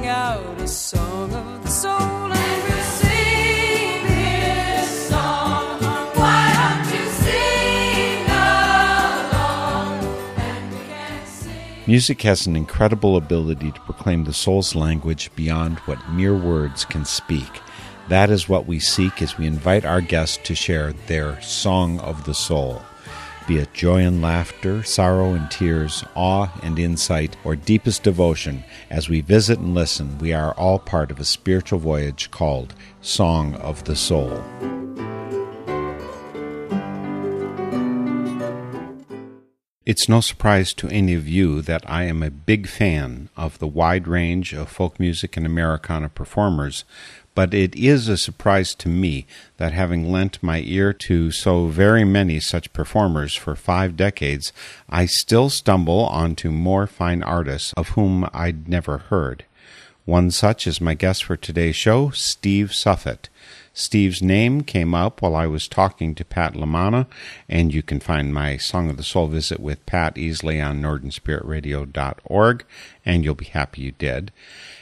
sing out a song of the soul. And we. Music has an incredible ability to proclaim the soul's language beyond what mere words can speak. That is what we seek as we invite our guests to share their song of the soul. Be it joy and laughter, sorrow and tears, awe and insight, or deepest devotion, as we visit and listen, we are all part of a spiritual voyage called Song of the Soul. It's no surprise to any of you that I am a big fan of the wide range of folk music and Americana performers, but it is a surprise to me that having lent my ear to so very many such performers for five decades, I still stumble onto more fine artists of whom I'd never heard. One such is my guest for today's show, Steve Suffet. Steve's name came up while I was talking to Pat Lamana, and you can find my Song of the Soul visit with Pat easily on NorthernSpiritRadio.org, and you'll be happy you did,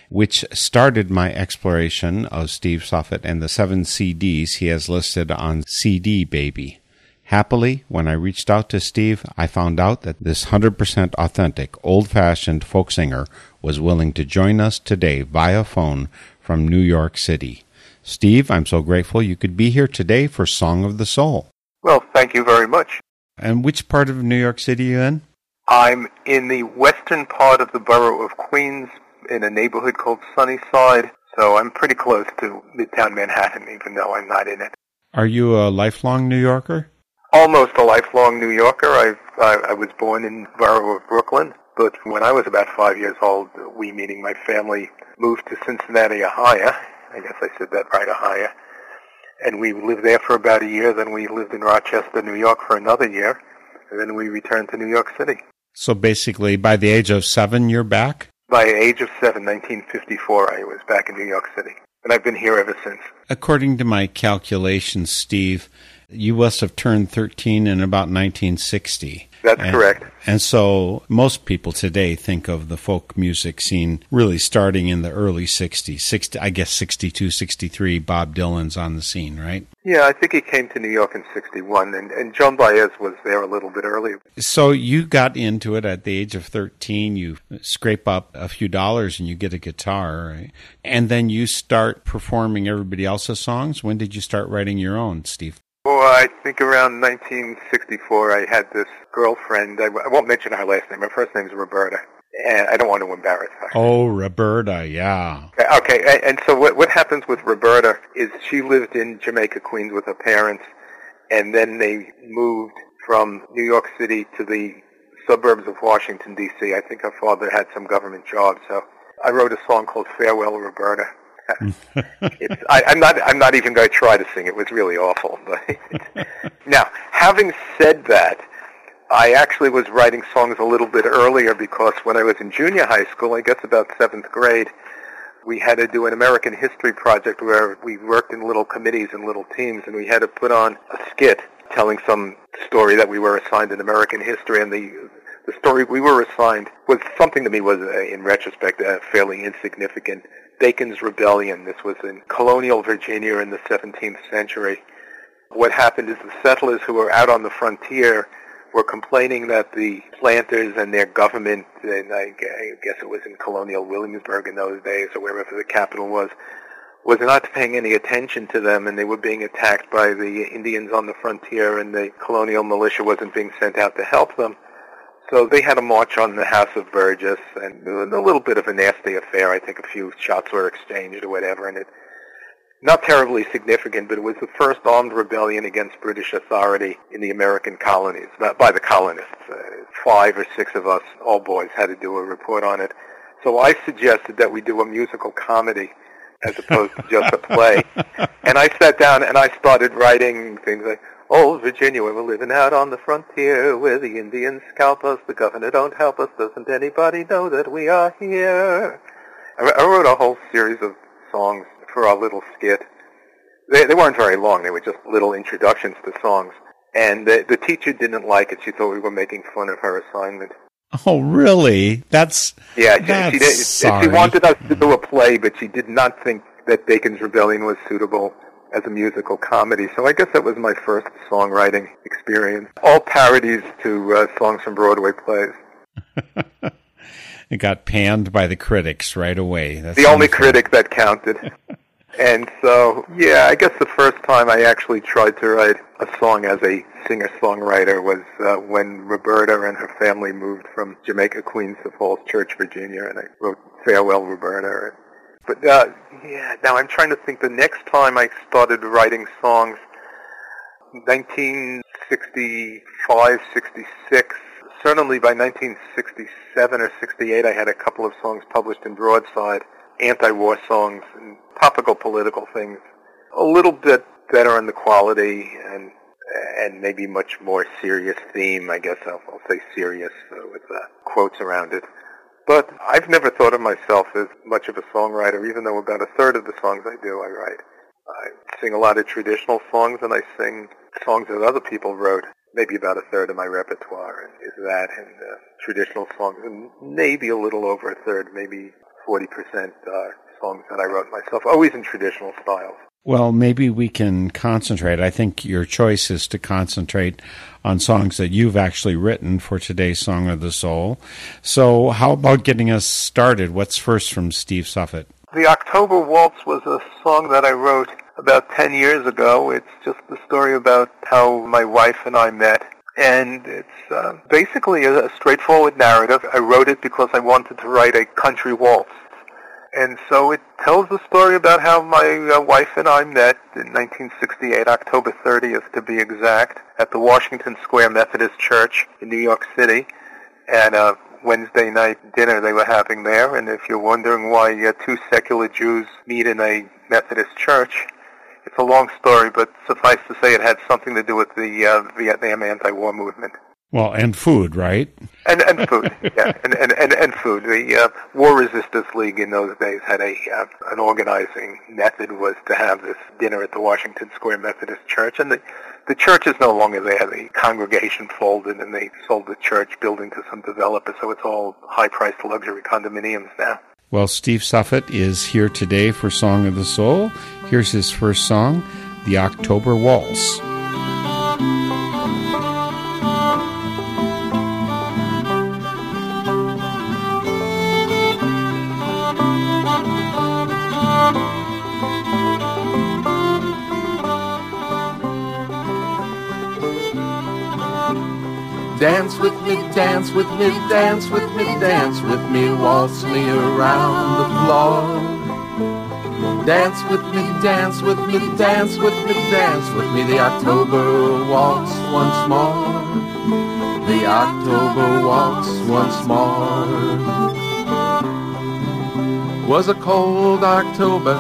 which started my exploration of Steve Suffet and the seven CDs he has listed on CD Baby. Happily, when I reached out to Steve, I found out that this 100% authentic, old fashioned folk singer was willing to join us today via phone from New York City. Steve, I'm so grateful you could be here today for Song of the Soul. Well, thank you very much. And which part of New York City are you in? I'm in the western part of the borough of Queens in a neighborhood called Sunnyside, so I'm pretty close to Midtown Manhattan, even though I'm not in it. Are you a lifelong New Yorker? Almost a lifelong New Yorker. I, I, I was born in the borough of Brooklyn, but when I was about five years old, we, meaning my family, moved to Cincinnati, Ohio. I guess I said that right, Ohio. And we lived there for about a year. Then we lived in Rochester, New York for another year. And then we returned to New York City. So basically, by the age of seven, you're back? By age of seven, 1954, I was back in New York City. And I've been here ever since. According to my calculations, Steve, you must have turned 13 in about 1960. That's And- correct. And so most people today think of the folk music scene really starting in the early 60s. 60, I guess 62, 63, Bob Dylan's on the scene, right? Yeah, I think he came to New York in 61, and, and Joan Baez was there a little bit earlier. So you got into it at the age of 13. You scrape up a few dollars and you get a guitar, right? And then you start performing everybody else's songs. When did you start writing your own, Steve? Well, I think around 1964, I had this girlfriend. I, I won't mention her last name. Her first name's Roberta, and I don't want to embarrass her. Oh, Roberta, yeah. Okay, okay, and so what, what happens with Roberta is she lived in Jamaica, Queens with her parents, and then they moved from New York City to the suburbs of Washington, D.C. I think her father had some government job, so I wrote a song called Farewell, Roberta. I, I'm not. I'm not even going to try to sing. It was really awful. But now, having said that, I actually was writing songs a little bit earlier because when I was in junior high school, I guess about seventh grade, we had to do an American history project where we worked in little committees and little teams, and we had to put on a skit telling some story that we were assigned in American history, and the the story we were assigned was something to me was, uh, in retrospect, uh, fairly insignificant. Bacon's Rebellion. This was in colonial Virginia in the 17th century. What happened is the settlers who were out on the frontier were complaining that the planters and their government, and I gu- I guess it was in colonial Williamsburg in those days or wherever the capital was, was not paying any attention to them and they were being attacked by the Indians on the frontier and the colonial militia wasn't being sent out to help them. So they had a march on the House of Burgess and a little bit of a nasty affair. I think a few shots were exchanged or whatever and it not terribly significant, but it was the first armed rebellion against British authority in the American colonies, by by the colonists. Uh, five or six of us, all boys, had to do a report on it. So I suggested that we do a musical comedy as opposed to just a play. And I sat down and I started writing things like, Old Virginia, we're living out on the frontier where the Indians scalp us, the governor don't help us, doesn't anybody know that we are here? I I wrote a whole series of songs for our little skit. They, they weren't very long. They were just little introductions to songs. And the, the teacher didn't like it. She thought we were making fun of her assignment. Oh, really? That's Yeah, she, That's she, did, she wanted us to do a hmm. play, but she did not think that Bacon's Rebellion was suitable as a musical comedy. So I guess that was my first songwriting experience. All parodies to uh, songs from Broadway plays. it got panned by the critics right away. That's The only critic that counted. and so, yeah, I guess the first time I actually tried to write a song as a singer-songwriter was uh, when Roberta and her family moved from Jamaica, Queens to Falls Church, Virginia, and I wrote Farewell, Roberta. But, uh, yeah, now I'm trying to think the next time I started writing songs, 1965, 66, certainly by 1967 or 68 I had a couple of songs published in Broadside, anti-war songs and topical political things. A little bit better in the quality and and maybe much more serious theme, I guess I'll, I'll say serious uh, with uh, quotes around it. But I've never thought of myself as much of a songwriter, even though about a third of the songs I do I write. I sing a lot of traditional songs and I sing songs that other people wrote. Maybe about a third of my repertoire is that and uh, traditional songs, and maybe a little over a third, maybe 40% uh, songs that I wrote myself, always in traditional styles. Well, maybe we can concentrate. I think your choice is to concentrate on songs that you've actually written for today's Song of the Soul. So, how about getting us started? What's first from Steve Suffet? The October Waltz was a song that I wrote about 10 years ago. It's just the story about how my wife and I met. And it's uh, basically a, a straightforward narrative. I wrote it because I wanted to write a country waltz. And so it tells the story about how my uh, wife and I met in 1968, October 30th to be exact, at the Washington Square Methodist Church in New York City. And a Wednesday night dinner they were having there. And if you're wondering why uh, two secular Jews meet in a Methodist church, it's a long story, but suffice to say it had something to do with the uh, Vietnam anti-war movement. Well, and food, right? And, and food, yeah, and, and, and, and food. The uh, War Resistance League in those days had a uh, an organizing method was to have this dinner at the Washington Square Methodist Church, and the the church is no longer there. The congregation folded, and they sold the church building to some developer, so it's all high-priced luxury condominiums now. Well, Steve Suffet is here today for Song of the Soul. Here's his first song, The October Waltz. Dance with me, dance with me, dance with me, dance with me, waltz me around the floor. Dance with me, dance with me, dance with me, dance with me, the October waltz once more. The October waltz once more. Was a cold October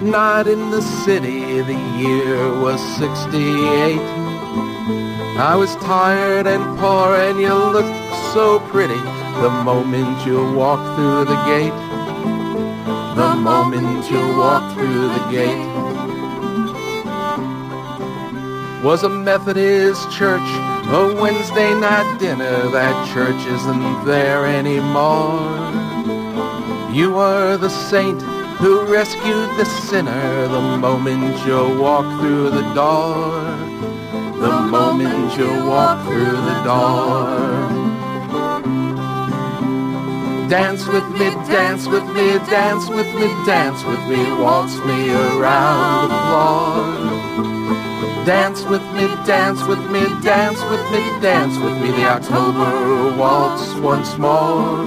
night in the city, the year was 68. I was tired and poor and you looked so pretty the moment you walked through the gate. The moment you walked through the gate. Was a Methodist church, a Wednesday night dinner. That church isn't there anymore. You were the saint who rescued the sinner the moment you walked through the door the moment you walk through the door. Dance with me, dance with me, dance with me, dance with me, waltz me around the floor. Dance with me, dance with me, dance with me, dance with me, the October waltz once more.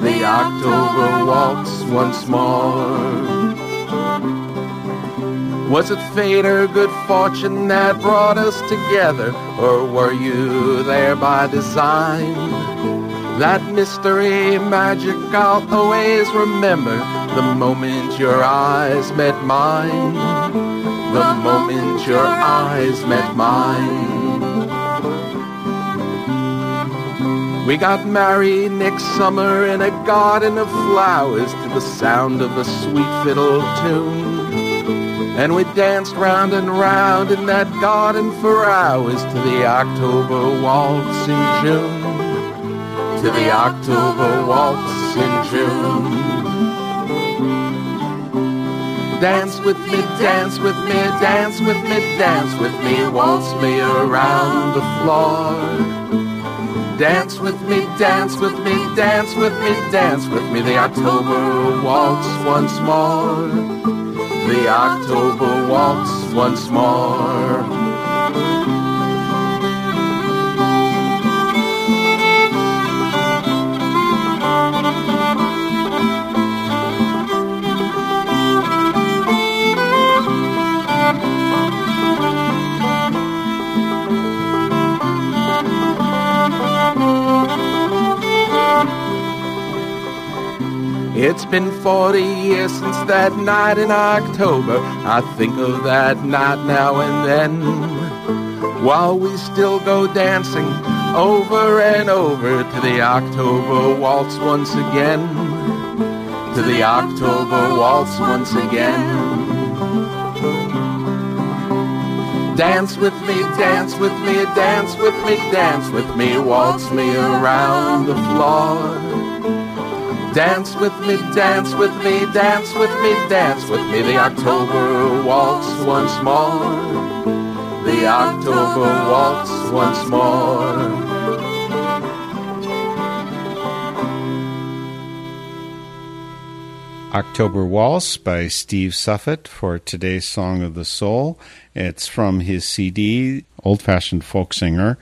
The October waltz once more. Was it fate or good fortune that brought us together? Or were you there by design? That mystery magic I'll always remember the moment your eyes met mine. The moment your eyes met mine. We got married next summer in a garden of flowers to the sound of a sweet fiddle tune. And we danced round and round in that garden for hours to the October waltz in June. to the October waltz in June. Dance with me, dance with me, dance with me, dance with me, waltz me around the floor. Dance with me, dance with me, dance with me, dance with me, the October waltz once more. The October waltz once more. It's been 40 years since that night in October. I think of that night now and then. While we still go dancing over and over to the October waltz once again. To the October waltz once again. Dance with me, dance with me, dance with me, dance with me, waltz me around the floor. Dance with me, dance with me, dance with me, dance with me, the October waltz once more. The October waltz once more. October Waltz by Steve Suffet for today's Song of the Soul. It's from his CD, Old Fashioned Folk Singer.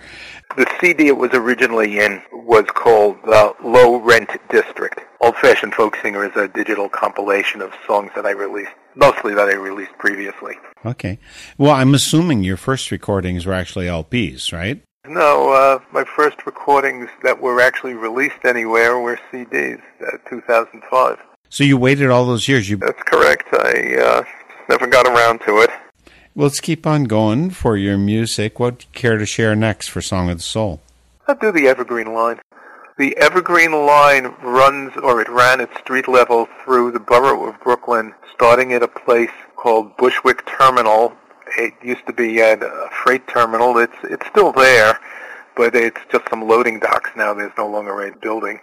The CD it was originally in was called the Low Rent District. Old Fashioned Folk Singer is a digital compilation of songs that I released, mostly that I released previously. Okay. Well, I'm assuming your first recordings were actually LPs, right? No, uh, my first recordings that were actually released anywhere were CDs, uh, 2005. So you waited all those years. You That's correct. I uh, never got around to it. well, let's keep on going for your music. What do you care to share next for Song of the Soul? I'll do the Evergreen Line. The Evergreen Line runs, or it ran at street level through the borough of Brooklyn, starting at a place called Bushwick Terminal. It used to be a freight terminal. It's it's still there, but it's just some loading docks now. There's no longer a building.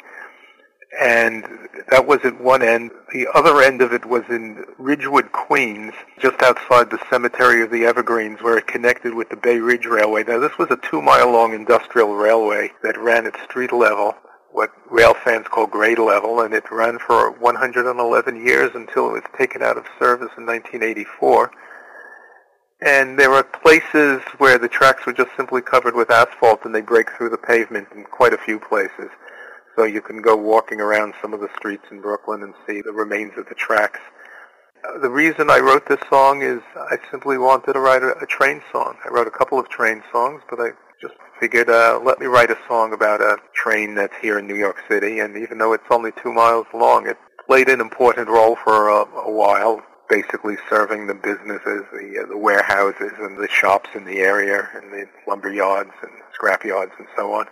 And that was at one end. The other end of it was in Ridgewood, Queens, just outside the cemetery of the Evergreens, where it connected with the Bay Ridge Railway. Now, this was a two-mile-long industrial railway that ran at street level, what rail fans call grade level, and it ran for 111 years until it was taken out of service in 1984. And there were places where the tracks were just simply covered with asphalt and they break through the pavement in quite a few places. So you can go walking around some of the streets in Brooklyn and see the remains of the tracks. Uh, The reason I wrote this song is I simply wanted to write a, train song. I wrote a couple of train songs, but I just figured, uh, let me write a song about a train that's here in New York City. And even though it's only two miles long, it played an important role for a, a while, basically serving the businesses, the, uh, the warehouses and the shops in the area and the lumber yards and scrap yards and so on.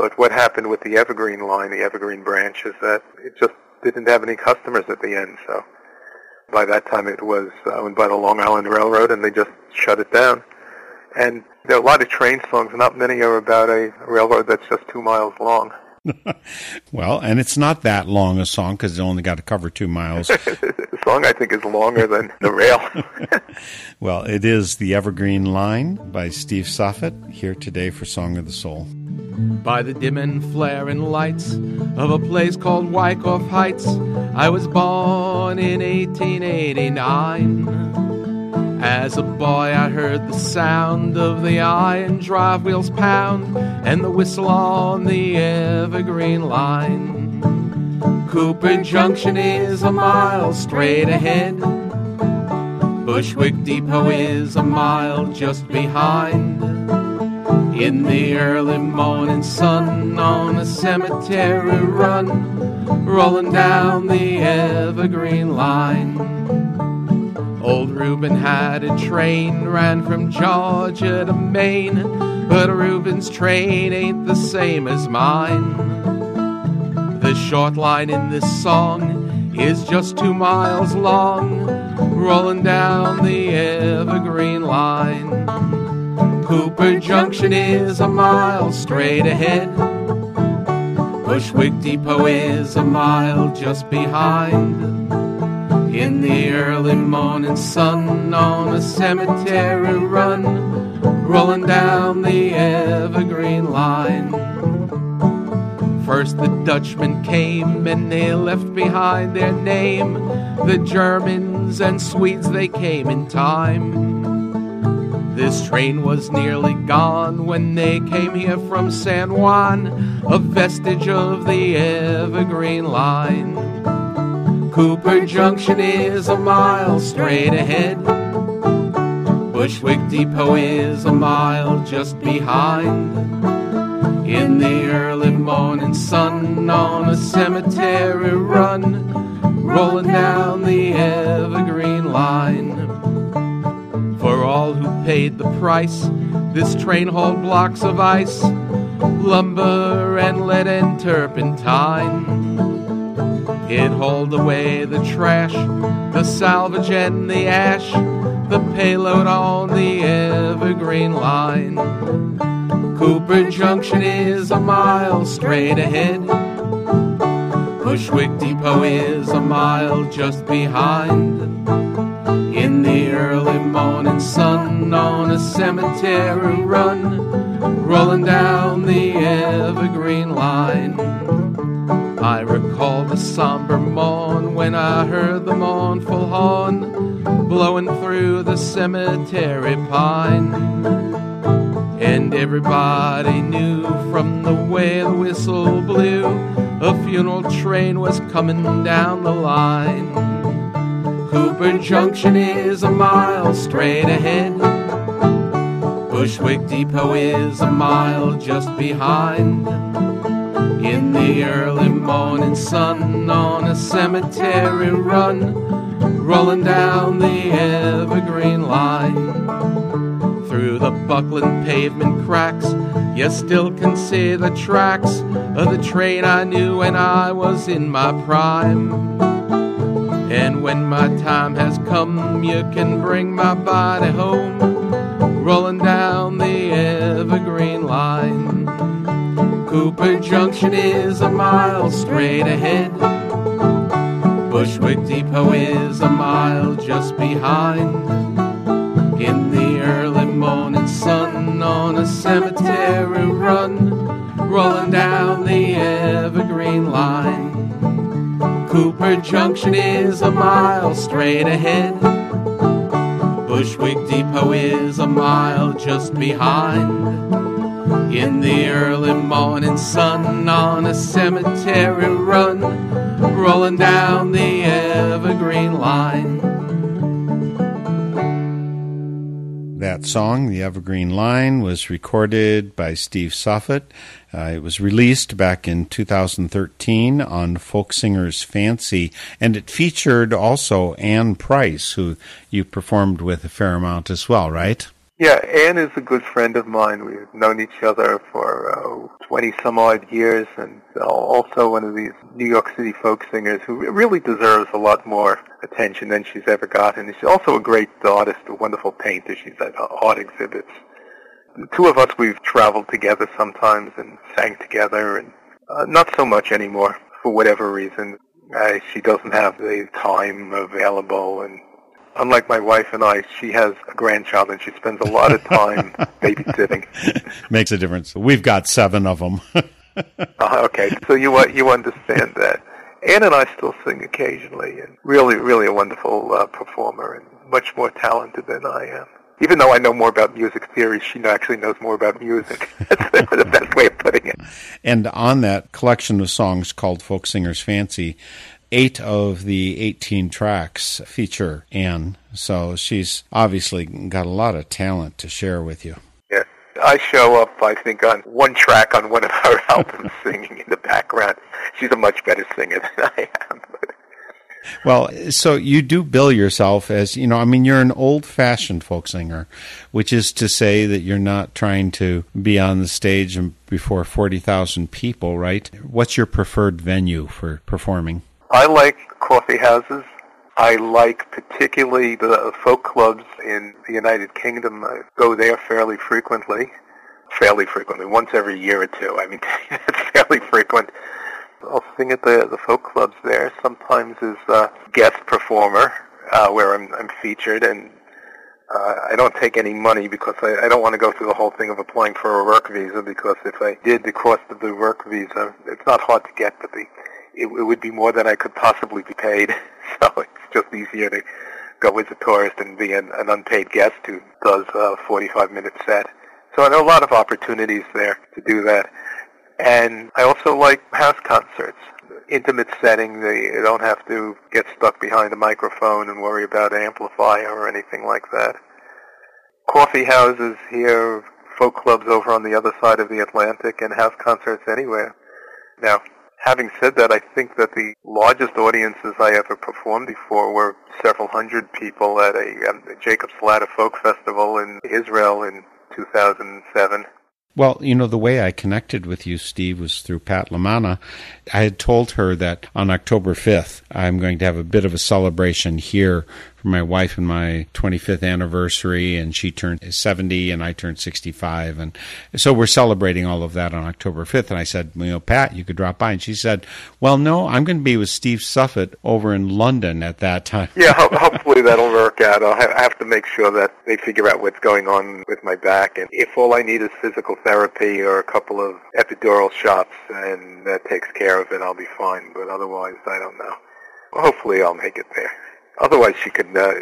But what happened with the Evergreen line, the Evergreen branch, is that it just didn't have any customers at the end. So by that time it was uh, owned by the Long Island Railroad and they just shut it down. And there are a lot of train songs, not many are about a railroad that's just two miles long. Well, and it's not that long a song because it only got to cover two miles. the song I think is longer than the rail. well, it is The Evergreen Line by Steve Suffet here today for Song of the Soul. by the dim and flaring lights of a place called Wyckoff Heights. I was born in 1889. As a boy, I heard the sound of the iron drive wheels pound and the whistle on the evergreen line. Cooper Junction is a mile straight ahead. Bushwick Depot is a mile just behind. In the early morning sun on a cemetery run, rolling down the evergreen line. Old Reuben had a train, ran from Georgia to Maine, but Reuben's train ain't the same as mine. The short line in this song is just two miles long, rolling down the evergreen line. Cooper Junction is a mile straight ahead. Bushwick Depot is a mile just behind. In the early morning sun on a cemetery run, rolling down the evergreen line. First the Dutchmen came and they left behind their name. The Germans and Swedes they came in time. This train was nearly gone when they came here from San Juan, a vestige of the Evergreen Line. Cooper Junction is a mile straight ahead. Bushwick Depot is a mile just behind. In the early morning sun on a cemetery run, rolling down the Evergreen Line. For all who paid the price, this train hauled blocks of ice, lumber and lead and turpentine. It hauled away the trash, the salvage and the ash, the payload on the Evergreen Line. Cooper Junction is a mile straight ahead. Bushwick Depot is a mile just behind. In the early morning sun on a cemetery run, rolling down the Evergreen Line. I recall the somber morn when I heard the mournful horn blowing through the cemetery pine. And everybody knew from the way the whistle blew, a funeral train was coming down the line. Cooper Junction is a mile straight ahead. Bushwick Depot is a mile just behind. In the early morning sun on a cemetery run, rolling down the evergreen line. Through the buckling pavement cracks, you still can see the tracks of the train I knew when I was in my prime. And when my time has come, you can bring my body home, rolling down the evergreen line. Cooper Junction is a mile straight ahead. Bushwick Depot is a mile just behind. In the early morning sun on a cemetery run, rolling down the evergreen line. Cooper Junction is a mile straight ahead. Bushwick Depot is a mile just behind. In the early morning sun on a cemetery run, rolling down the evergreen line. That song, The Evergreen Line, was recorded by Steve Suffet. Uh, it was released back in 2013 on Folk Singers Fancy, and it featured also Anne Price, who you performed with a fair amount as well, right? Yeah, Anne is a good friend of mine. We've known each other for uh, 20 some odd years and also one of these New York City folk singers who really deserves a lot more attention than she's ever gotten. She's also a great artist, a wonderful painter. She's at uh, art exhibits. The two of us, we've traveled together sometimes and sang together and uh, not so much anymore for whatever reason. Uh, she doesn't have the time available and unlike my wife and I, she has a grandchild and she spends a lot of time babysitting. Makes a difference. We've got seven of them. uh, okay, so you uh, you understand that. Anne and I still sing occasionally, and really, really a wonderful uh, performer and much more talented than I am. Even though I know more about music theory, she actually knows more about music. That's the best way of putting it. And on that collection of songs called Folk Singers Fancy, eight of the 18 tracks feature Anne. So she's obviously got a lot of talent to share with you. Yeah. I show up, I think, on one track on one of her albums singing in the background. She's a much better singer than I am. Well, so you do bill yourself as, you know, I mean, you're an old fashioned folk singer, which is to say that you're not trying to be on the stage before 40,000 people, right? What's your preferred venue for performing? I like coffee houses. I like particularly the folk clubs in the United Kingdom. I go there fairly frequently. Fairly frequently, once every year or two. I mean, it's fairly frequent. I'll sing at the the folk clubs there. Sometimes as a guest performer, uh, where I'm I'm featured, and uh, I don't take any money because I, I don't want to go through the whole thing of applying for a work visa. Because if I did, the cost of the work visa, it's not hard to get, but the it, it would be more than I could possibly be paid. So it's just easier to go as a tourist and be an, an unpaid guest who does a 45 minute set. So there are a lot of opportunities there to do that. And I also like house concerts. Intimate setting, they you don't have to get stuck behind a microphone and worry about amplifier or anything like that. Coffee houses here, folk clubs over on the other side of the Atlantic, and house concerts anywhere. Now, having said that, I think that the largest audiences I ever performed before were several hundred people at a um, Jacob's Ladder Folk Festival in Israel in 2007. Well, you know, the way I connected with you, Steve, was through Pat Lamana. I had told her that on October 5th, I'm going to have a bit of a celebration here for my wife and my 25th anniversary, and she turned 70 and I turned 65. And so we're celebrating all of that on October 5th. And I said, you know, Pat, you could drop by. And she said, well, no, I'm going to be with Steve Suffet over in London at that time. Yeah, ho- hopefully that'll work out. I'll I have to make sure that they figure out what's going on with my back, and if all I need is physical therapy or a couple of epidural shots, and that takes care of it, I'll be fine. But otherwise, I don't know. Hopefully, I'll make it there. Otherwise, she could. Uh,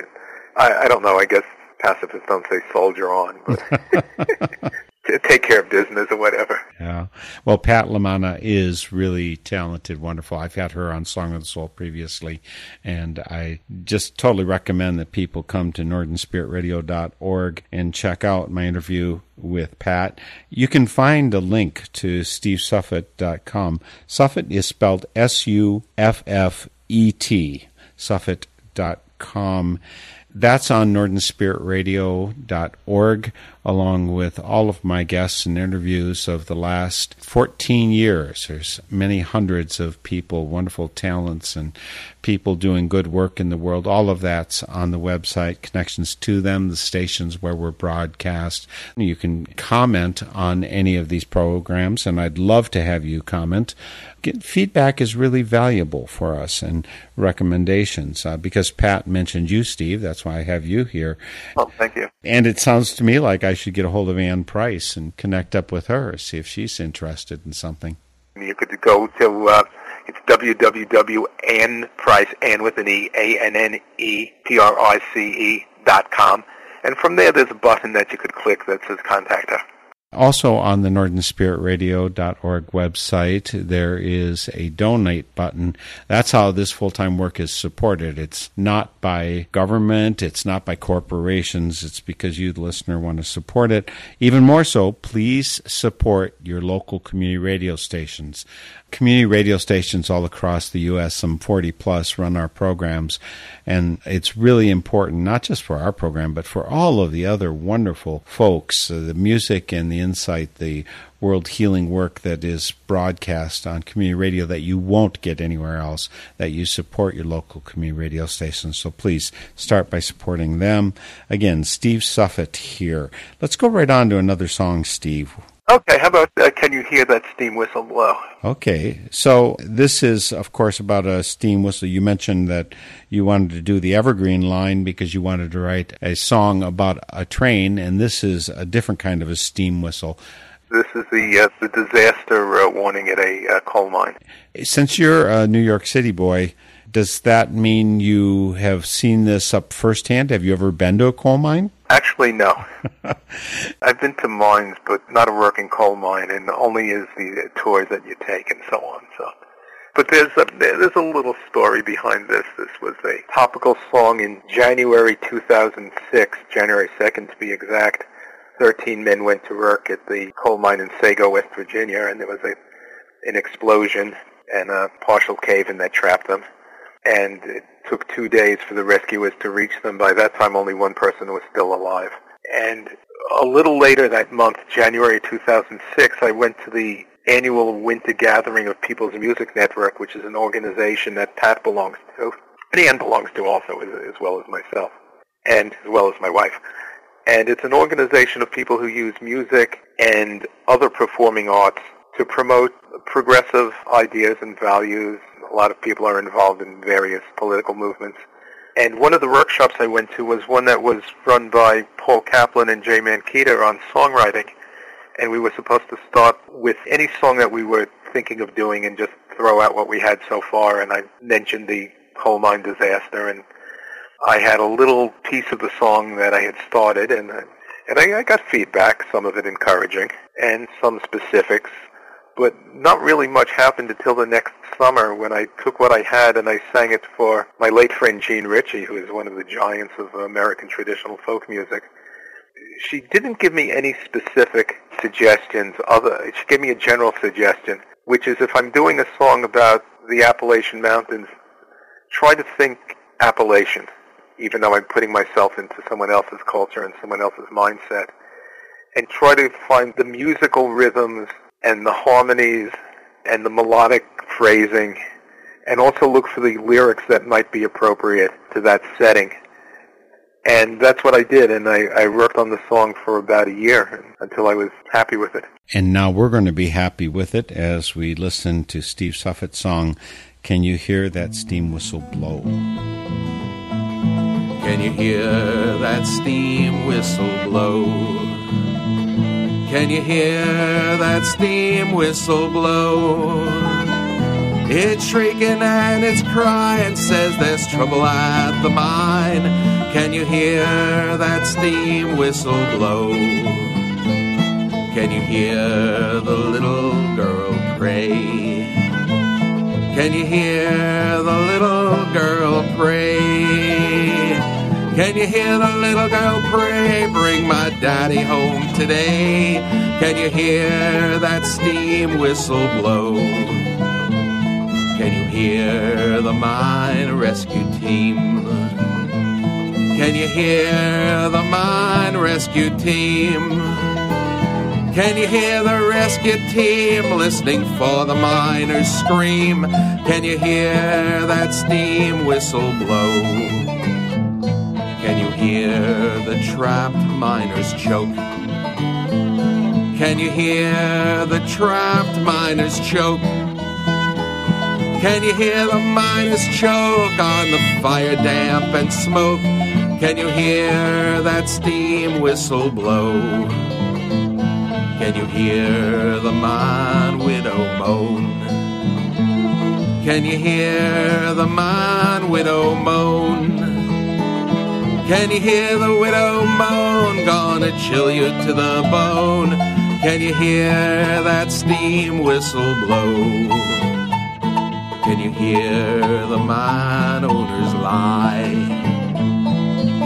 I, I don't know. I guess pacifists don't say soldier on, but take care of business or whatever. Yeah. Well, Pat Lamana is really talented, wonderful. I've had her on Song of the Soul previously, and I just totally recommend that people come to northernspiritradio.org and check out my interview with Pat. You can find a link to stevesuffet.com. Suffet is spelled S U F F E T. S U F F E T, That's on northernspiritradio.org, along with all of my guests and interviews of the last 14 years. There's many hundreds of people, wonderful talents, and people doing good work in the world. All of that's on the website, connections to them, the stations where we're broadcast. You can comment on any of these programs, and I'd love to have you comment. Get, feedback is really valuable for us and recommendations uh, because Pat mentioned you, Steve. That's why I have you here. Oh, thank you. And it sounds to me like I should get a hold of Anne Price and connect up with her, see if she's interested in something. You could go to uh, it's www.annprice, Ann with an E, A-N-N-E-P-R-I-C-E dot com. And from there, there's a button that you could click that says contact her. Also on the northernspiritradio.org website, there is a donate button. That's how this full-time work is supported. It's not by government, it's not by corporations, it's because you, the listener, want to support it. Even more so, please support your local community radio stations. Community radio stations all across the U.S., some 40 plus, run our programs. And it's really important, not just for our program, but for all of the other wonderful folks, uh, the music and the insight, the world healing work that is broadcast on community radio that you won't get anywhere else, that you support your local community radio stations. So please start by supporting them. Again, Steve Suffet here. Let's go right on to another song, Steve. Okay, how about uh, Can You Hear That Steam Whistle Blow? Okay, so this is, of course, about a steam whistle. You mentioned that you wanted to do the Evergreen line because you wanted to write a song about a train, and this is a different kind of a steam whistle. This is the uh, the disaster uh, warning at a uh, coal mine. Since you're a New York City boy, does that mean you have seen this up firsthand? Have you ever been to a coal mine? Actually, no. I've been to mines, but not a working coal mine, and only is the tours that you take and so on. So, but there's a there's a little story behind this. This was a topical song in January 2006, January 2nd to be exact. Thirteen men went to work at the coal mine in Sago, West Virginia, and there was a an explosion and a partial cave-in that trapped them. And it took two days for the rescuers to reach them. By that time, only one person was still alive. And a little later that month, January 2006, I went to the annual winter gathering of People's Music Network, which is an organization that Pat belongs to, and Anne belongs to also, as, as well as myself, and as well as my wife. And it's an organization of people who use music and other performing arts to promote progressive ideas and values. A lot of people are involved in various political movements. And one of the workshops I went to was one that was run by Paul Kaplan and Jay Mankita on songwriting. And we were supposed to start with any song that we were thinking of doing and just throw out what we had so far. And I mentioned the coal mine disaster and I had a little piece of the song that I had started and and I, I got feedback, some of it encouraging and some specifics but not really much happened until the next summer when I took what I had and I sang it for my late friend Jean Ritchie, who is one of the giants of American traditional folk music. She didn't give me any specific suggestions. Other, she gave me a general suggestion, which is if I'm doing a song about the Appalachian Mountains, try to think Appalachian, even though I'm putting myself into someone else's culture and someone else's mindset, and try to find the musical rhythms and the harmonies and the melodic phrasing and also look for the lyrics that might be appropriate to that setting. And that's what I did, and I, I worked on the song for about a year until I was happy with it. And now we're going to be happy with it as we listen to Steve Suffet's song, Can You Hear That Steam Whistle Blow? Can you hear that steam whistle blow? Can you hear that steam whistle blow? It's shrieking and it's crying, says there's trouble at the mine. Can you hear that steam whistle blow? Can you hear the little girl pray? Can you hear the little girl pray? Can you hear the little girl pray? Bring my daddy home today. Can you hear that steam whistle blow? Can you hear the mine rescue team? Can you hear the mine rescue team? Can you hear the rescue team listening for the miners scream? Can you hear that steam whistle blow? Hear the trapped miners choke? Can you hear the trapped miners choke? Can you hear the miners choke on the fire damp and smoke? Can you hear that steam whistle blow? Can you hear the mine widow moan? Can you hear the mine widow moan? Can you hear the widow moan? Gonna chill you to the bone. Can you hear that steam whistle blow? Can you hear the mine owners lie?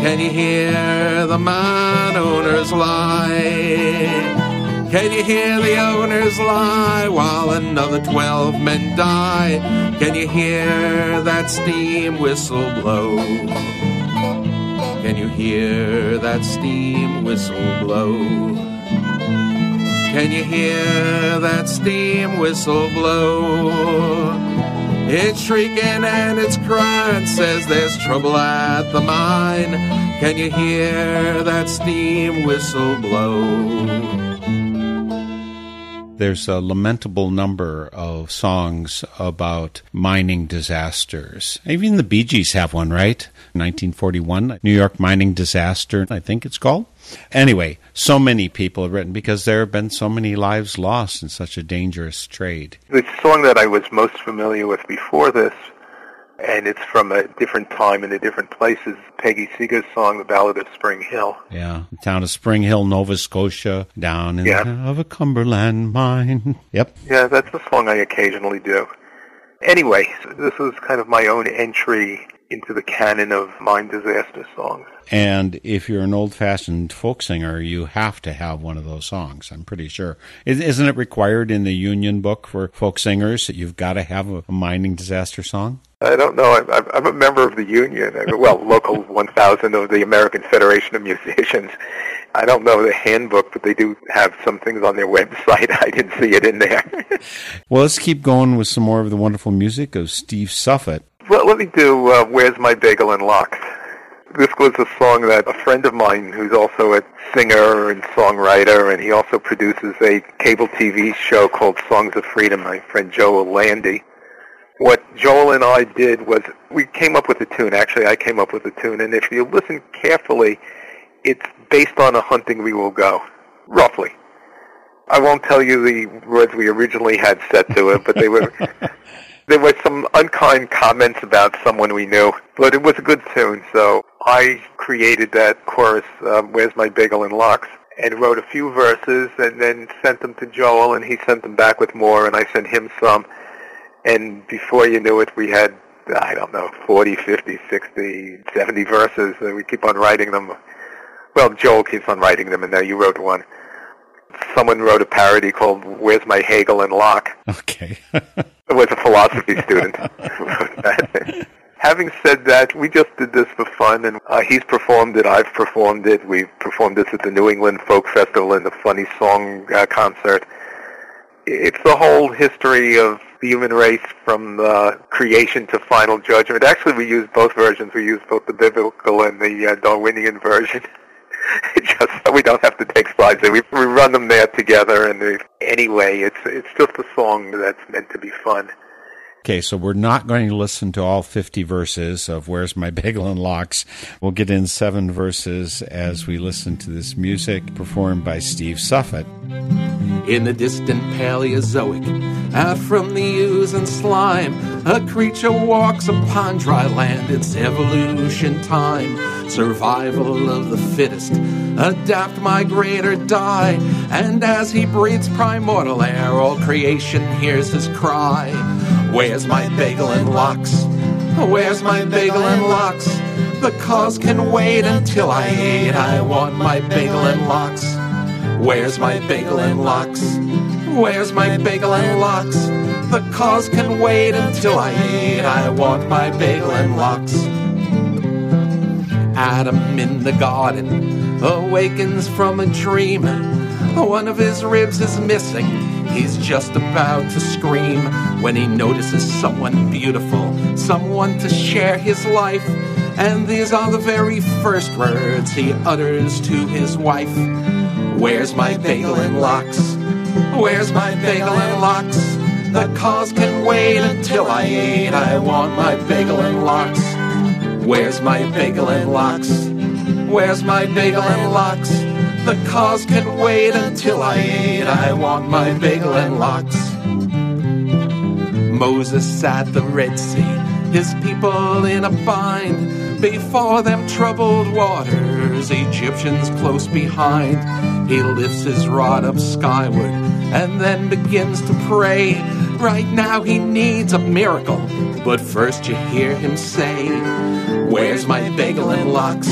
Can you hear the mine owners lie? Can you hear the owners lie while another twelve men die? Can you hear that steam whistle blow? Can you hear that steam whistle blow? Can you hear that steam whistle blow? It's shrieking and it's crying, says there's trouble at the mine. Can you hear that steam whistle blow? There's a lamentable number of songs about mining disasters. Even the Bee Gees have one, right? 1941, New York mining disaster, I think it's called. Anyway, so many people have written because there have been so many lives lost in such a dangerous trade. The song that I was most familiar with before this, and it's from a different time and a different place, is Peggy Seeger's song, The Ballad of Spring Hill. Yeah, the town of Spring Hill, Nova Scotia, down in Yeah. the of a Cumberland mine. Yep. Yeah, that's a song I occasionally do. Anyway, this was kind of my own entry into the canon of mine disaster songs. And if you're an old-fashioned folk singer, you have to have one of those songs. I'm pretty sure. Is- Isn't it required in the union book for folk singers that you've got to have a, mining disaster song? I don't know. I'm, I'm- I'm a member of the union. Well, local 1,000 of the American Federation of Musicians. I don't know the handbook, but they do have some things on their website. I didn't see it in there. Well, let's keep going with some more of the wonderful music of Steve Suffet. Well, let me do uh, "Where's My Bagel and Lox." This was a song that a friend of mine, who's also a singer and songwriter, and he also produces a cable TV show called Songs of Freedom, my friend Joel Landy. What Joel and I did was we came up with a tune. Actually, I came up with a tune, and if you listen carefully, it's based on a hunting we will go, roughly. I won't tell you the words we originally had set to it, but they were there were some unkind comments about someone we knew, but it was a good tune. So I created that chorus, um, "Where's My Bagel and Lox," and wrote a few verses, and then sent them to Joel, and he sent them back with more, and I sent him some. And before you knew it, we had I don't know 40, 50, 60, 70 verses. And we keep on writing them. Well, Joel keeps on writing them, and now you wrote one someone wrote a parody called "Where's My Hegel and Locke." Okay. It was a philosophy student who wrote that. Having said that, we just did this for fun, and uh, he's performed it. I've performed it. We've performed this at the New England Folk Festival and the Funny Song uh, Concert. It's the whole history of the human race from uh, creation to final judgment. Actually, we use both versions. We use both the biblical and the uh, Darwinian version. we don't have to take slides. We, we run them there together, and anyway, it's it's just a song that's meant to be fun. Okay, so we're not going to listen to all 50 verses of Where's My Bagel and Lox. We'll get in seven verses as we listen to this music performed by Steve Suffet. In the distant Paleozoic, out from the ooze and slime, a creature walks upon dry land. It's evolution time, survival of the fittest, adapt, migrate, or die. And as he breathes primordial air, all creation hears his cry. Where's my bagel and lox? Where's my bagel and lox? The cause can wait until I eat. I want my bagel and lox. Where's my bagel and lox? Where's my bagel and lox? The cause can wait until I eat. I want my bagel and lox. Adam in the garden awakens from a dream. One of his ribs is missing. He's just about to scream when he notices someone beautiful, someone to share his life. And these are the very first words he utters to his wife. Where's my bagel and lox? Where's my bagel and lox? The cause can wait until I eat. I want my bagel and lox. Where's my bagel and lox? Where's my bagel and lox? The cause can wait until I eat. I want my bagel and lox. Moses at the Red Sea, his people in a bind. Before them troubled waters, Egyptians close behind. He lifts his rod up skyward and then begins to pray. Right now he needs a miracle, but first you hear him say, Where's my bagel and lox?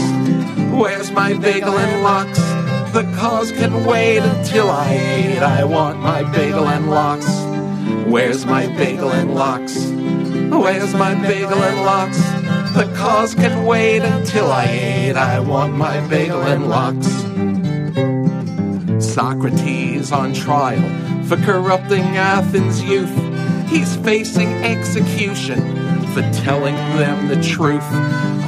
Where's my bagel and lox? The cause can wait until I eat. I want my bagel and lox. Where's my bagel and lox? Where's my bagel and lox? The cause can wait until I eat. I want my bagel and lox. Socrates on trial for corrupting Athens' youth. He's facing execution for telling them the truth.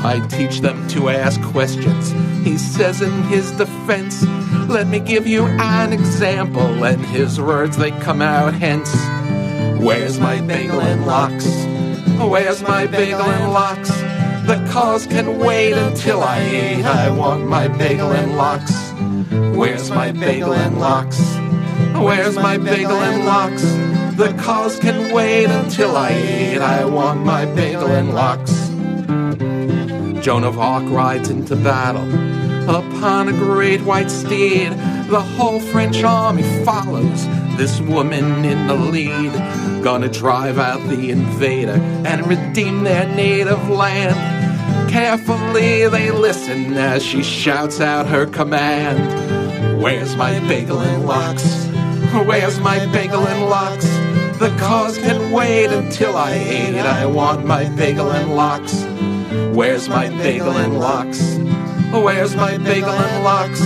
I teach them to ask questions. He says in his defense, Let me give you an example. And his words, they come out hence. Where's my bagel and lox? Where's my bagel and lox? The cause can wait until I eat. I want my bagel and lox. Where's my bagel and lox? Where's my bagel and lox? The cause can wait until I eat. I want my bagel and lox. Joan of Arc rides into battle upon a great white steed. The whole French army follows, this woman in the lead. Gonna drive out the invader and redeem their native land. Carefully they listen as she shouts out her command. Where's my bagel and lox? Where's my bagel and lox? Cause can wait until I eat. I want my bagel and lox. Where's my bagel and lox? Where's my bagel and lox?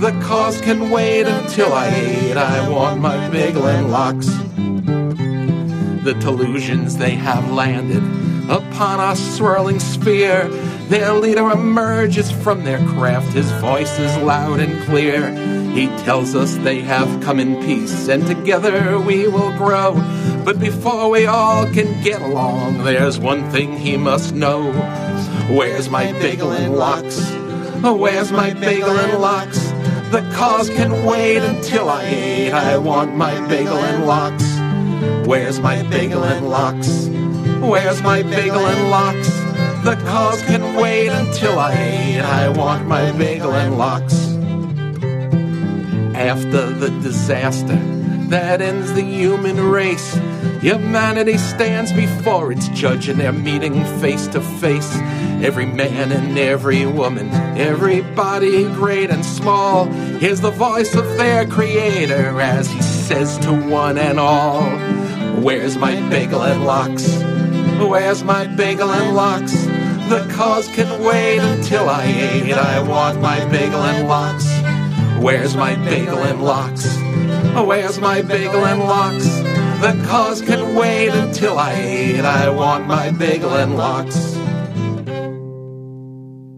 The cause can wait until I eat. I want my bagel and lox. The Teleusians, they have landed upon our swirling sphere. Their leader emerges from their craft, his voice is loud and clear. He tells us they have come in peace, and together we will grow. But before we all can get along, there's one thing he must know. Where's my bagel and lox? Oh, where's my bagel and lox? The cause can wait until I ate. I want my bagel and lox. Where's my bagel and lox? Where's my bagel and lox? The cause can wait until I ate. I want my bagel and lox. After the disaster that ends the human race, humanity stands before its judge and they're meeting face to face. Every man and every woman, everybody great and small, hears the voice of their creator as he says to one and all, Where's my bagel and lox? Where's my bagel and lox? The cause can wait until I ate. I want my bagel and lox. Where's my bagel and lox? Where's my bagel and lox? The cause can wait until I eat. I want my bagel and lox.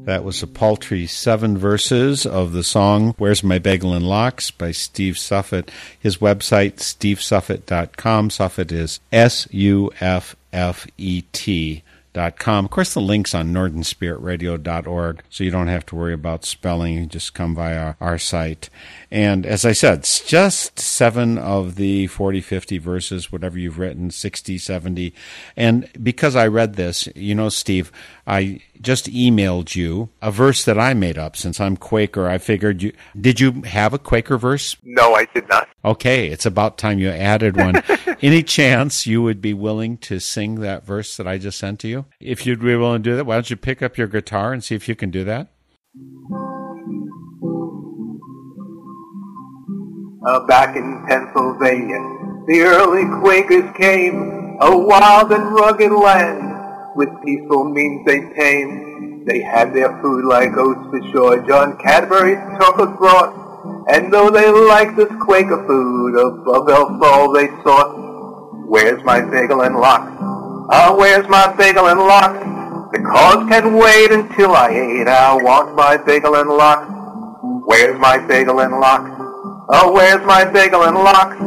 That was a paltry seven verses of the song Where's My Bagel and Lox by Steve Suffet. His website, stevesuffet.com. Suffet is S U F F E T. Dot com. Of course, the link's on northernspiritradio.org, so you don't have to worry about spelling. Just come via our site. And as I said, it's just seven of the 40, 50 verses, whatever you've written, 60, 70. And because I read this, you know, Steve, I just emailed you a verse that I made up since I'm Quaker. I figured you, did you have a Quaker verse? No, I did not. Okay, it's about time you added one. Any chance you would be willing to sing that verse that I just sent to you? If you'd be willing to do that, why don't you pick up your guitar and see if you can do that? Uh, back in Pennsylvania, the early Quakers came, a wild and rugged land. With peaceful means they tamed. They had their food like oats for sure, John Cadbury's chocolate brought. And though they liked this Quaker food, above else all they sought. Where's my bagel and lox? Ah, where's my bagel and lox? The cause can wait until I ate. I want my bagel and lox. Where's my bagel and lox? Oh, where's my bagel and lox?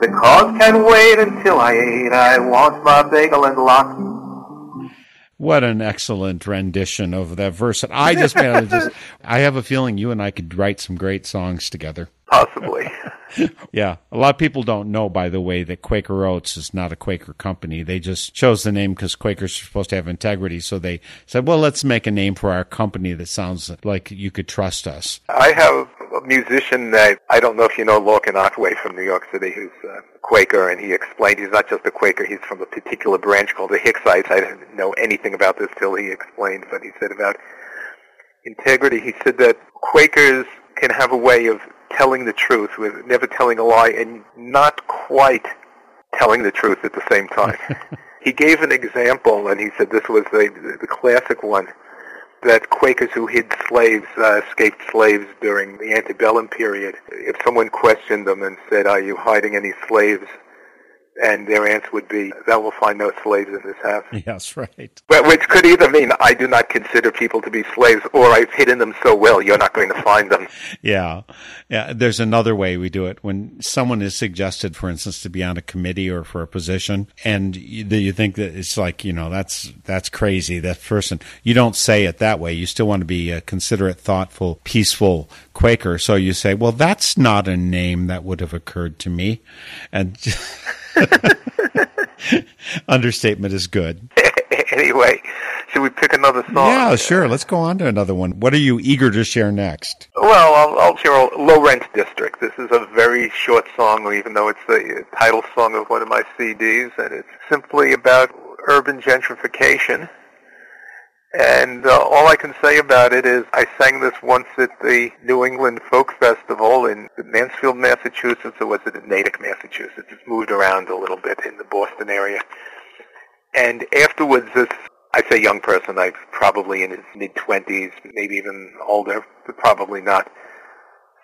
The cause can wait until I eat. I want my bagel and lox. What an excellent rendition of that verse that I just made. I just, I have a feeling you and I could write some great songs together. Possibly. Yeah, a lot of people don't know, by the way, that Quaker Oats is not a Quaker company. They just chose the name because Quakers are supposed to have integrity. So they said, well, let's make a name for our company that sounds like you could trust us. I have a musician that I don't know if you know Lorcan Otway from New York City, who's a Quaker, and he explained he's not just a Quaker, he's from a particular branch called the Hicksites. I didn't know anything about this till he explained, but he said about integrity, he said that Quakers can have a way of telling the truth with never telling a lie and not quite telling the truth at the same time. he gave an example, and he said this was the, the classic one, that Quakers who hid slaves, uh, escaped slaves during the antebellum period, if someone questioned them and said, are you hiding any slaves? And their answer would be, thou will find no slaves in this house. Yes, right. But which could either mean I do not consider people to be slaves, or I've hidden them so well you're not going to find them. Yeah. Yeah. There's another way we do it. When someone is suggested, for instance, to be on a committee or for a position, and you, you think that it's like, you know, that's, that's crazy, that person, you don't say it that way. You still want to be a considerate, thoughtful, peaceful Quaker. So you say, well, that's not a name that would have occurred to me. And understatement is good. anyway, should we pick another song? Yeah, sure. Let's go on to another one. What are you eager to share next? Well, I'll, I'll share Low Rent District. This is a very short song, even though it's the title song of one of my CDs, and it's simply about urban gentrification. And uh, all I can say about it is I sang this once at the New England Folk Festival in Mansfield, Massachusetts, or was it in Natick, Massachusetts? It's moved around a little bit in the Boston area. And afterwards, this, I say young person, I probably in his mid-twenties, maybe even older, but probably not,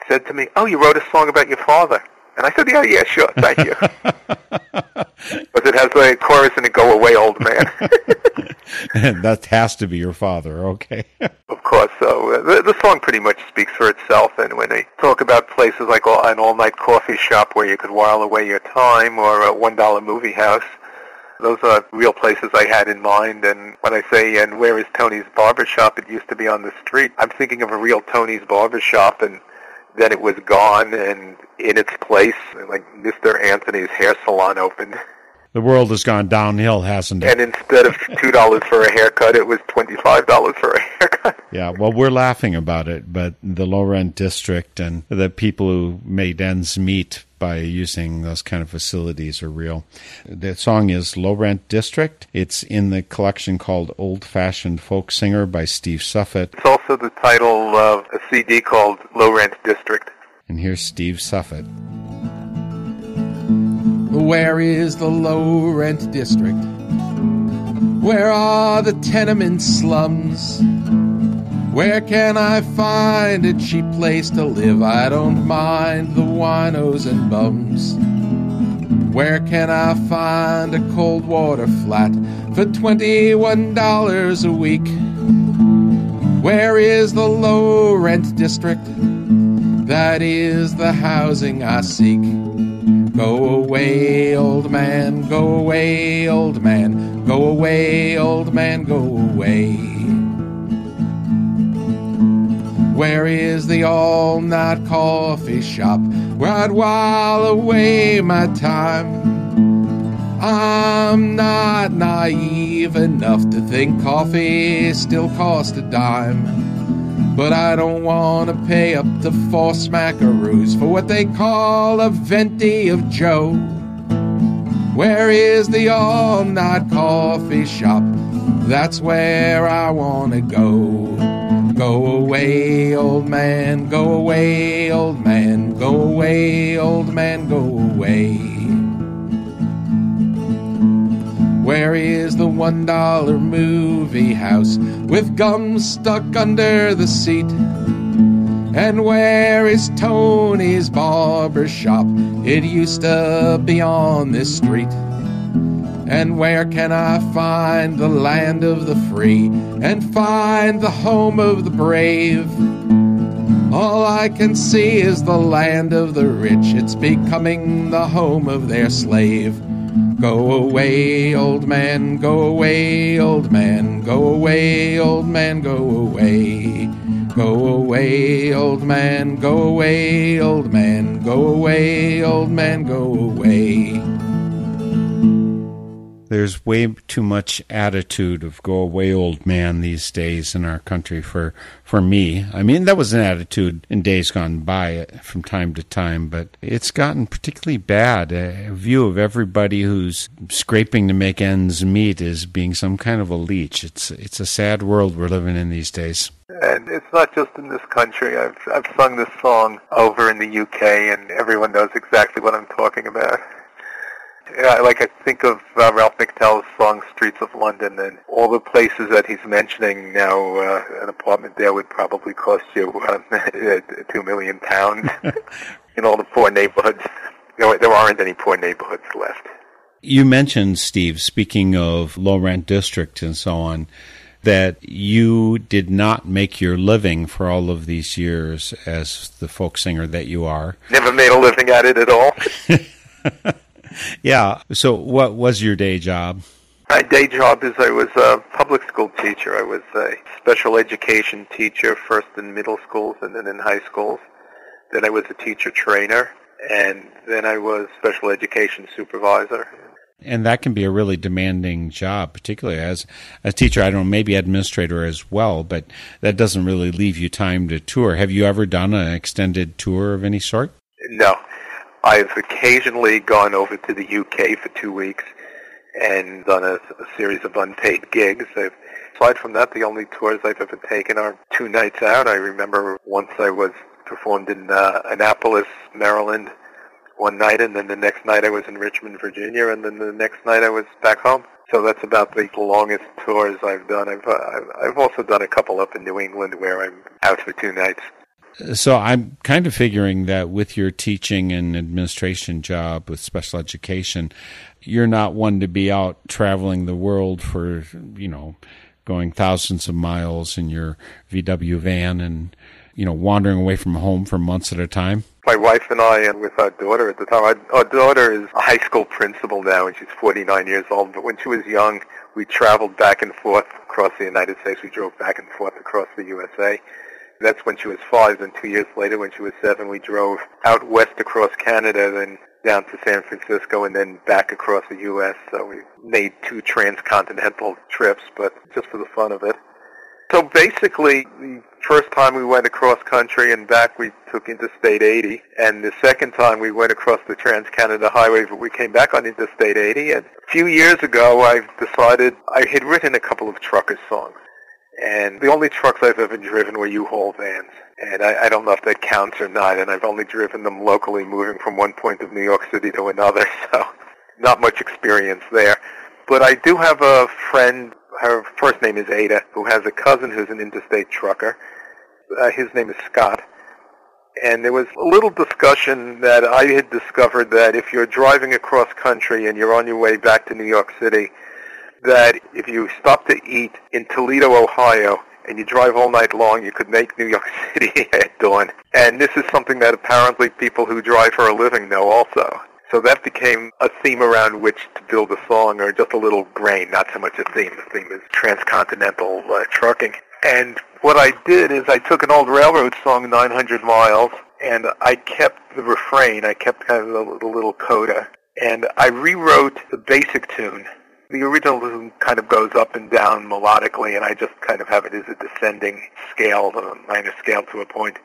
said to me, oh, you wrote a song about your father. And I said, yeah, yeah, sure, thank you. But it has a chorus and it, "Go away, old man." and that has to be your father. Okay. Of course, so uh, the, the song pretty much speaks for itself. And when they talk about places like all, an all-night coffee shop where you could while away your time, or a one-dollar movie house, those are real places I had in mind. And when I say, "And where is Tony's barber shop?" It used to be on the street. I'm thinking of a real Tony's barber shop, and then it was gone, and in its place, like Mr. Anthony's hair salon opened. the world has gone downhill, hasn't it? And instead of two dollars for a haircut, it was twenty-five dollars for a haircut. Yeah, well, we're laughing about it, but the low rent district and the people who made ends meet by using those kind of facilities are real. The song is Low Rent District. It's in the collection called Old Fashioned Folk Singer by Steve Suffet. It's also the title of a CD called Low Rent District. And here's Steve Suffet. Where is the low rent district? Where are the tenement slums? Where can I find a cheap place to live? I don't mind the winos and bums. Where can I find a cold water flat for $21 a week? Where is the low rent district? That is the housing I seek. Go away, old man, go away, old man, go away, old man, go away. Where is the all night coffee shop where I'd while away my time? I'm not naive enough to think coffee still costs a dime. But I don't want to pay up to four smackaroos for what they call a venti of Joe. Where is the all night coffee shop? That's where I want to go. Go away, old man, go away, old man, go away, old man, go away. Where is the one dollar movie house with gum stuck under the seat? And where is Tony's barber shop? It used to be on this street. And where can I find the land of the free and find the home of the brave? All I can see is the land of the rich. It's becoming the home of their slave. Go away, old man, go away, old man, go away, old man, go away. Go away, old man, go away, old man, go away, old man, go away. There's way too much attitude of "go away, old man" these days in our country for for me. I mean, that was an attitude in days gone by uh, from time to time, but it's gotten particularly bad. Uh, a view of everybody who's scraping to make ends meet as being some kind of a leech. It's it's a sad world we're living in these days. And it's not just in this country. I've I've sung this song over in the UK, and everyone knows exactly what I'm talking about. Yeah, like I think of uh, Ralph McTell's song "Streets of London" and all the places that he's mentioning now. Uh, an apartment there would probably cost you uh, two million pounds in all the poor neighborhoods. There, there aren't any poor neighborhoods left. You mentioned, Steve, speaking of low rent district and so on, that you did not make your living for all of these years as the folk singer that you are. Never made a living at it at all. Yeah. So, what was your day job? My day job is I was a public school teacher. I was a special education teacher first in middle schools and then in high schools. Then I was a teacher trainer, and then I was special education supervisor. And that can be a really demanding job, particularly as a teacher. I don't know, maybe administrator as well, but that doesn't really leave you time to tour. Have you ever done an extended tour of any sort? No, I've occasionally gone over to the UK for two weeks and done a, a series of unpaid gigs. I've, aside from that, the only tours I've ever taken are two nights out. I remember once I was performed in uh, Annapolis, Maryland, one night, and then the next night I was in Richmond, Virginia, and then the next night I was back home. So that's about the longest tours I've done. I've uh, I've I've also done a couple up in New England where I'm out for two nights. So I'm kind of figuring that with your teaching and administration job with special education, you're not one to be out traveling the world for, you know, going thousands of miles in your VW van and, you know, wandering away from home for months at a time. My wife and I, and with our daughter at the time, our, our daughter is a high school principal now, and she's 49 years old. But when she was young, we traveled back and forth across the United States. We drove back and forth across the USA. That's when she was five. Then two years later, when she was seven, we drove out west across Canada, then down to San Francisco, and then back across the U.S. So we made two transcontinental trips, but just for the fun of it. So basically, the first time we went across country and back, we took Interstate 80, and the second time we went across the Trans-Canada Highway, but we came back on Interstate 80. And a few years ago, I decided I had written a couple of trucker songs, and the only trucks I've ever driven were U-Haul vans, and I, I don't know if that counts or not. And I've only driven them locally, moving from one point of New York City to another, so not much experience there. But I do have a friend her first name is Ada, who has a cousin who's an interstate trucker. Uh, his name is Scott. And there was a little discussion that I had discovered that if you're driving across country and you're on your way back to New York City, that if you stop to eat in Toledo, Ohio, and you drive all night long, you could make New York City at dawn. And this is something that apparently people who drive for a living know also. So that became a theme around which to build a song, or just a little grain, not so much a theme. The theme is transcontinental uh, trucking. And what I did is I took an old railroad song, 900 Miles, and I kept the refrain. I kept kind of the, the little coda, and I rewrote the basic tune. The original kind of goes up and down melodically, and I just kind of have it as a descending scale, a minor scale to a point,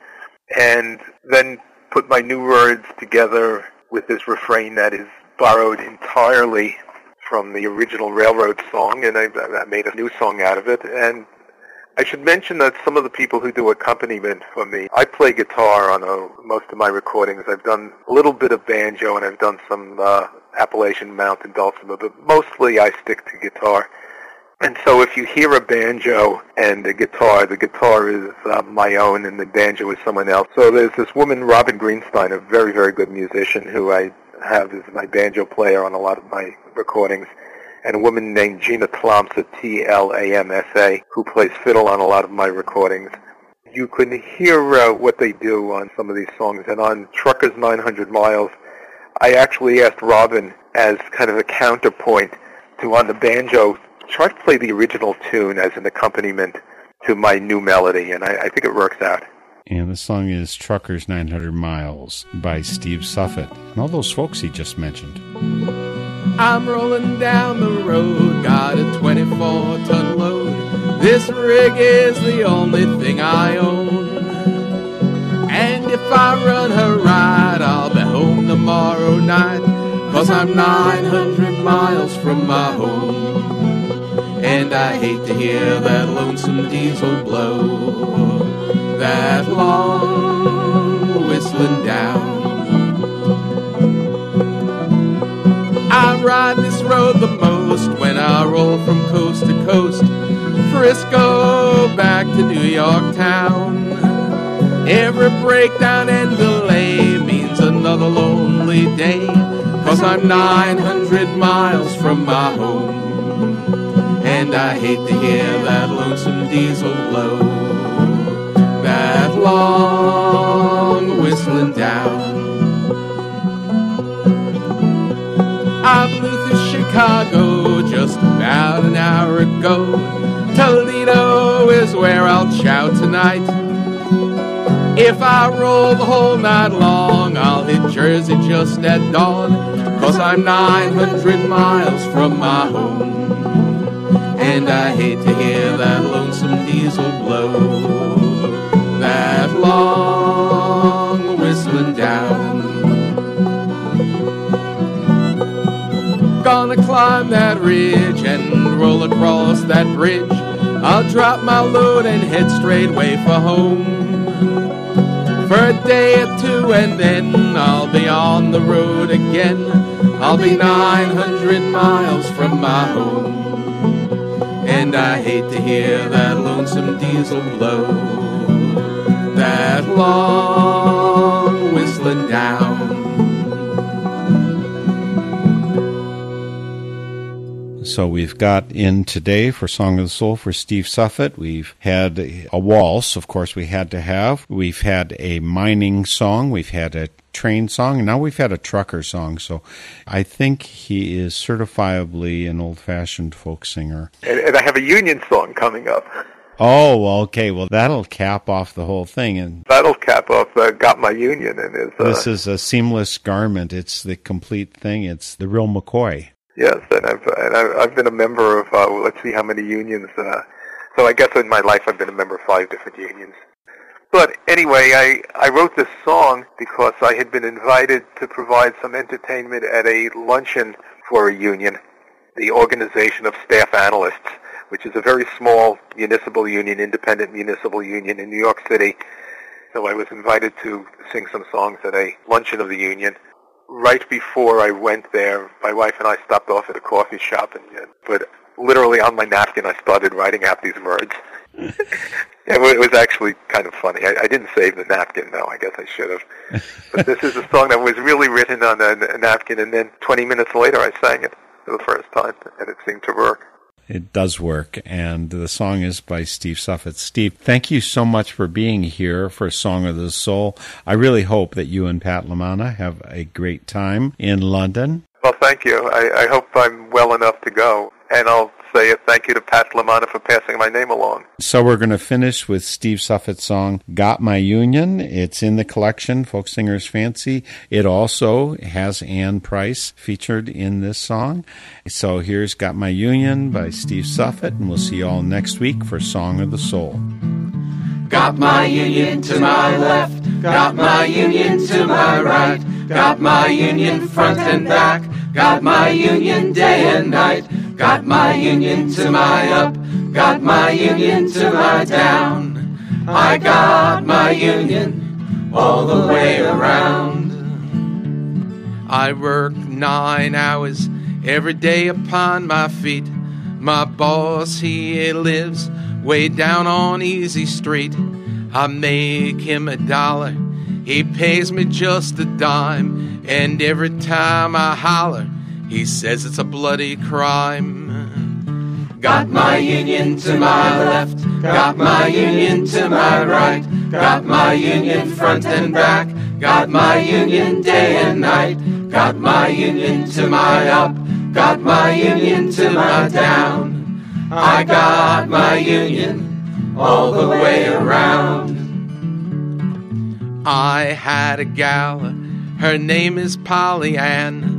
and then put my new words together with this refrain that is borrowed entirely from the original railroad song, and I, I made a new song out of it. And I should mention that some of the people who do accompaniment for me, I play guitar on a, most of my recordings. I've done a little bit of banjo, and I've done some uh, Appalachian Mountain dulcimer, but mostly I stick to guitar. And so if you hear a banjo and a guitar, the guitar is uh, my own and the banjo is someone else. So there's this woman, Robin Greenstein, a very, very good musician who I have as my banjo player on a lot of my recordings, and a woman named Gina Tlamsa, T-L-A-M-S-A, who plays fiddle on a lot of my recordings. You can hear uh, what they do on some of these songs, and on Truckers 900 Miles, I actually asked Robin as kind of a counterpoint to on the banjo try to play the original tune as an accompaniment to my new melody, and I, I think it works out. And the song is Truckers 900 Miles by Steve Suffet and all those folks he just mentioned. I'm rolling down the road, got a 24 ton load. This rig is the only thing I own. And if I run her right, I'll be home tomorrow night. Cause I'm 900 miles from my home. And I hate to hear that lonesome diesel blow. That long whistling down. I ride this road the most when I roll from coast to coast. Frisco back to New York town. Every breakdown and delay another lonely day. Cause I'm 900 miles from my home. And I hate to hear that lonesome diesel blow. That long whistling down. I flew through Chicago just about an hour ago. Toledo is where I'll chow tonight. If I roll the whole night long, I'll hit Jersey just at dawn. Cause I'm 900 miles from my home. And I hate to hear that lonesome diesel blow. That long whistling down. Gonna climb that ridge and roll across that bridge. I'll drop my load and head straight way for home. For a day or two and then I'll be on the road again. I'll be 900 miles from my home. And I hate to hear that lonesome diesel blow. That long whistling down. So we've got in today for Song of the Soul for Steve Suffet. We've had a waltz, of course, we had to have. We've had a mining song. We've had a train song. And now we've had a trucker song. So I think he is certifiably an old fashioned folk singer. And, and I have a union song coming up. Oh, okay. Well, that'll cap off the whole thing. And That'll cap off uh, Got My Union and is uh, this is a seamless garment. It's the complete thing. It's the real McCoy. Yes, and I've and I've, been a member of uh, let's see how many unions. Uh, so I guess in my life I've been a member of five different unions. But anyway, I I wrote this song because I had been invited to provide some entertainment at a luncheon for a union, the Organization of Staff Analysts, which is a very small municipal union, independent municipal union in New York City. So I was invited to sing some songs at a luncheon of the union right before I went there, my wife and I stopped off at a coffee shop, and but literally on my napkin, I started writing out these words. it, it was actually kind of funny. I, I didn't save the napkin, though. I guess I should have. But this is a song that was really written on a, a napkin, and then 20 minutes later, I sang it for the first time, and it seemed to work. It does work, and the song is by Steve Suffet. Steve, thank you so much for being here for Song of the Soul. I really hope that you and Pat Lamana have a great time in London. Well, thank you. I, I hope I'm well enough to go, and I'll say a thank you to Pat Lamana for passing my name along. So we're going to finish with Steve Suffet's song "Got My Union." It's in the collection, Folk Singers Fancy. It also has Anne Price featured in this song. So here's "Got My Union" by Steve Suffett, and we'll see you all next week for Song of the Soul. Got my union to my left, got my union to my right, got my union front and back, got my union day and night, got my union to my up, got my union to my down. I got my union all the way around. I work nine hours every day upon my feet. My boss, he lives way down on Easy Street. I make him a dollar, he pays me just a dime, and every time I holler, he says it's a bloody crime. Got my union to my left, got my union to my right, got my union front and back, got my union day and night, got my union to my up, got my union to my down. I got my union all the way around. I had a gal, her name is Polly Ann.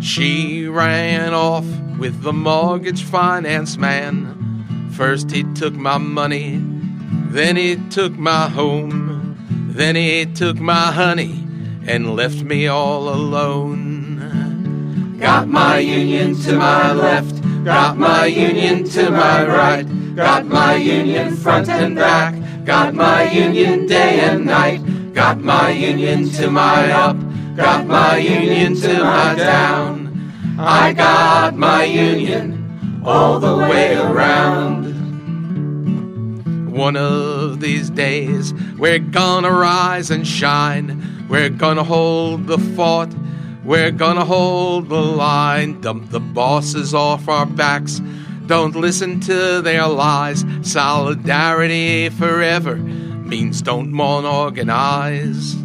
She ran off with the mortgage finance man. First he took my money, then he took my home, then he took my honey and left me all alone. Got my union to my left, got my union to my right, got my union front and back, got my union day and night, got my union to my up, got my union to my down. I got my union all the way around. One of these days, we're gonna rise and shine. We're gonna hold the fort. We're gonna hold the line. Dump the bosses off our backs. Don't listen to their lies. Solidarity forever means don't mourn, organize.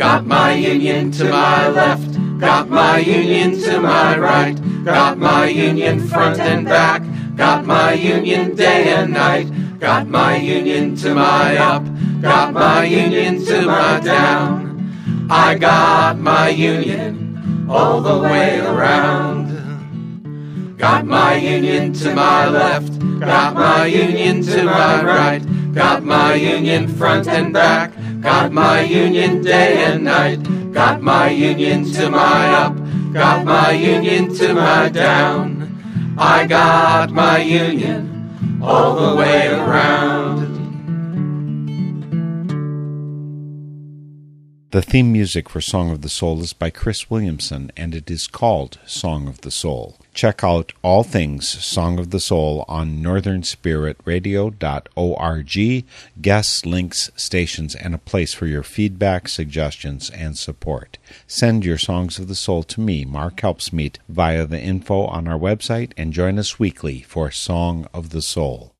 Got my union to my left, got my union to my right, got my union front and back, got my union day and night, got my union to my up, got my union to my down. I got my union all the way around. Got my union to my left, got my union to my right, got my union front and back, got my union day and night, got my union to my up, got my union to my down. I got my union all the way around. The theme music for Song of the Soul is by Chris Williamson, and it is called Song of the Soul. Check out all things Song of the Soul on northernspiritradio.org, guests, links, stations, and a place for your feedback, suggestions, and support. Send your Songs of the Soul to me, Mark Helpsmeet, via the info on our website, and join us weekly for Song of the Soul.